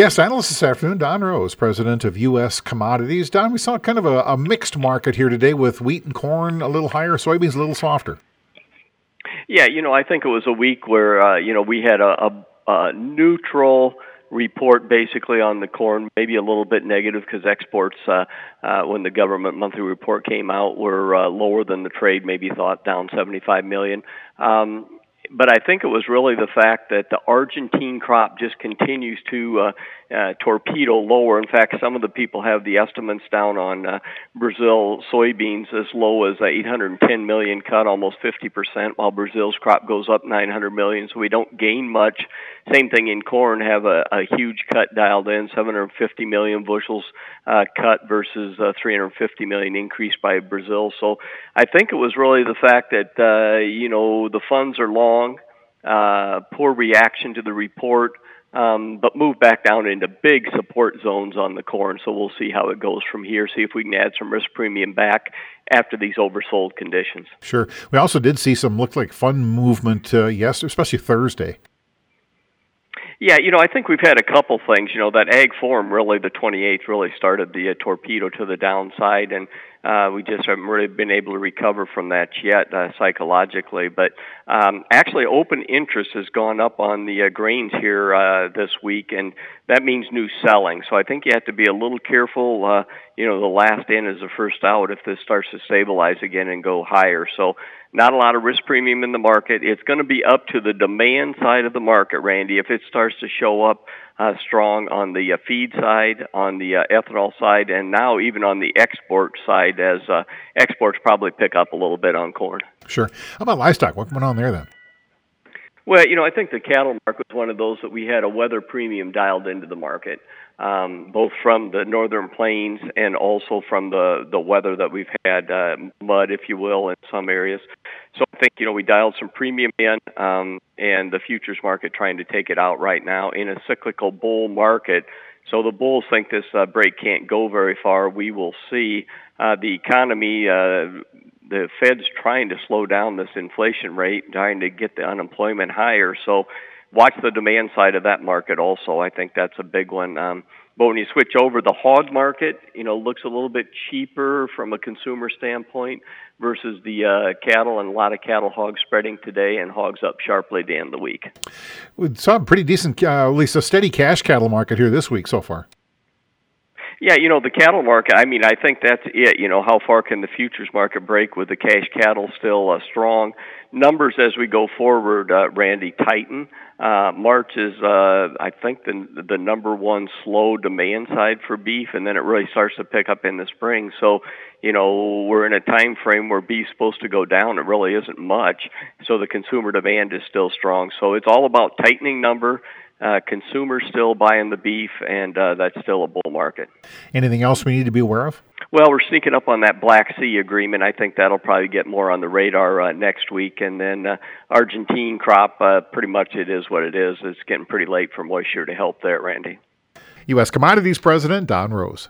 Guest analyst this afternoon, Don Roose, president of U.S. Commodities. Don, we saw kind of a, a, mixed market here today with wheat and corn a little higher, soybeans a little softer. Yeah, you know, I think it was a week where, uh, you know, we had a, a, a neutral report basically on the corn, maybe a little bit negative because exports, uh, uh, when the government monthly report came out, were uh, lower than the trade maybe thought, down 75 million. Um, but I think it was really the fact that the Argentine crop just continues to uh, uh, torpedo lower. In fact, some of the people have the estimates down on uh, Brazil soybeans as low as uh, 810 million cut, almost 50%, while Brazil's crop goes up 900 million. So we don't gain much. Same thing in corn, have a, a huge cut dialed in, 750 million bushels uh, cut versus uh, 350 million increase by Brazil. So I think it was really the fact that you know the funds are long, uh, poor reaction to the report um, but move back down into big support zones on the corn. So we'll see how it goes from here. See if we can add some risk premium back after these oversold conditions. Sure. We also did see some look like fun movement uh, yes, especially Thursday. Yeah, you know, I think we've had a couple things. You know, that ag forum really, the 28th, really started the uh, torpedo to the downside, and uh, we just haven't really been able to recover from that yet uh, psychologically. But um, actually, open interest has gone up on the uh, grains here uh, this week, and that means new selling. So I think you have to be a little careful. Uh, you know, the last in is the first out if this starts to stabilize again and go higher. So not a lot of risk premium in the market. It's going to be up to the demand side of the market, Randy. If it starts to show up uh, strong on the uh, feed side, on the uh, ethanol side, and now even on the export side, as uh, exports probably pick up a little bit on corn. Sure. How about livestock? What's going on there then? Well, you know, I think the cattle market was one of those that we had a weather premium dialed into the market, um, both from the northern plains and also from the the weather that we've had, uh, mud, if you will, in some areas. So I think you know we dialed some premium in, um, and the futures market trying to take it out right now in a cyclical bull market. So the bulls think this uh, break can't go very far. We will see. Uh, the economy uh, the Fed's trying to slow down this inflation rate, trying to get the unemployment higher. So watch the demand side of that market also. I think that's a big one. Um, but when you switch over, the hog market, you know, looks a little bit cheaper from a consumer standpoint versus the uh, cattle, and a lot of cattle hogs spreading today, and hogs up sharply to end of the week. We saw a pretty decent, uh, at least a steady cash cattle market here this week so far. Yeah, you know, the cattle market, I mean, I think that's it. You know, how far can the futures market break with the cash cattle still uh, strong? Numbers as we go forward, uh, Randy, tighten. Uh, March is, uh, I think, the the number one slow demand side for beef, and then it really starts to pick up in the spring. So, you know, we're in a time frame where beef's supposed to go down. It really isn't much. So the consumer demand is still strong. So it's all about tightening number uh, consumers still buying the beef, and uh, that's still a bull market. Anything else we need to be aware of? Well, we're sneaking up on that Black Sea agreement. I think that'll probably get more on the radar uh, next week. And then uh, Argentine crop, uh, pretty much it is what it is. It's getting pretty late for moisture to help there, Randy. U.S. Commodities President Don Roose.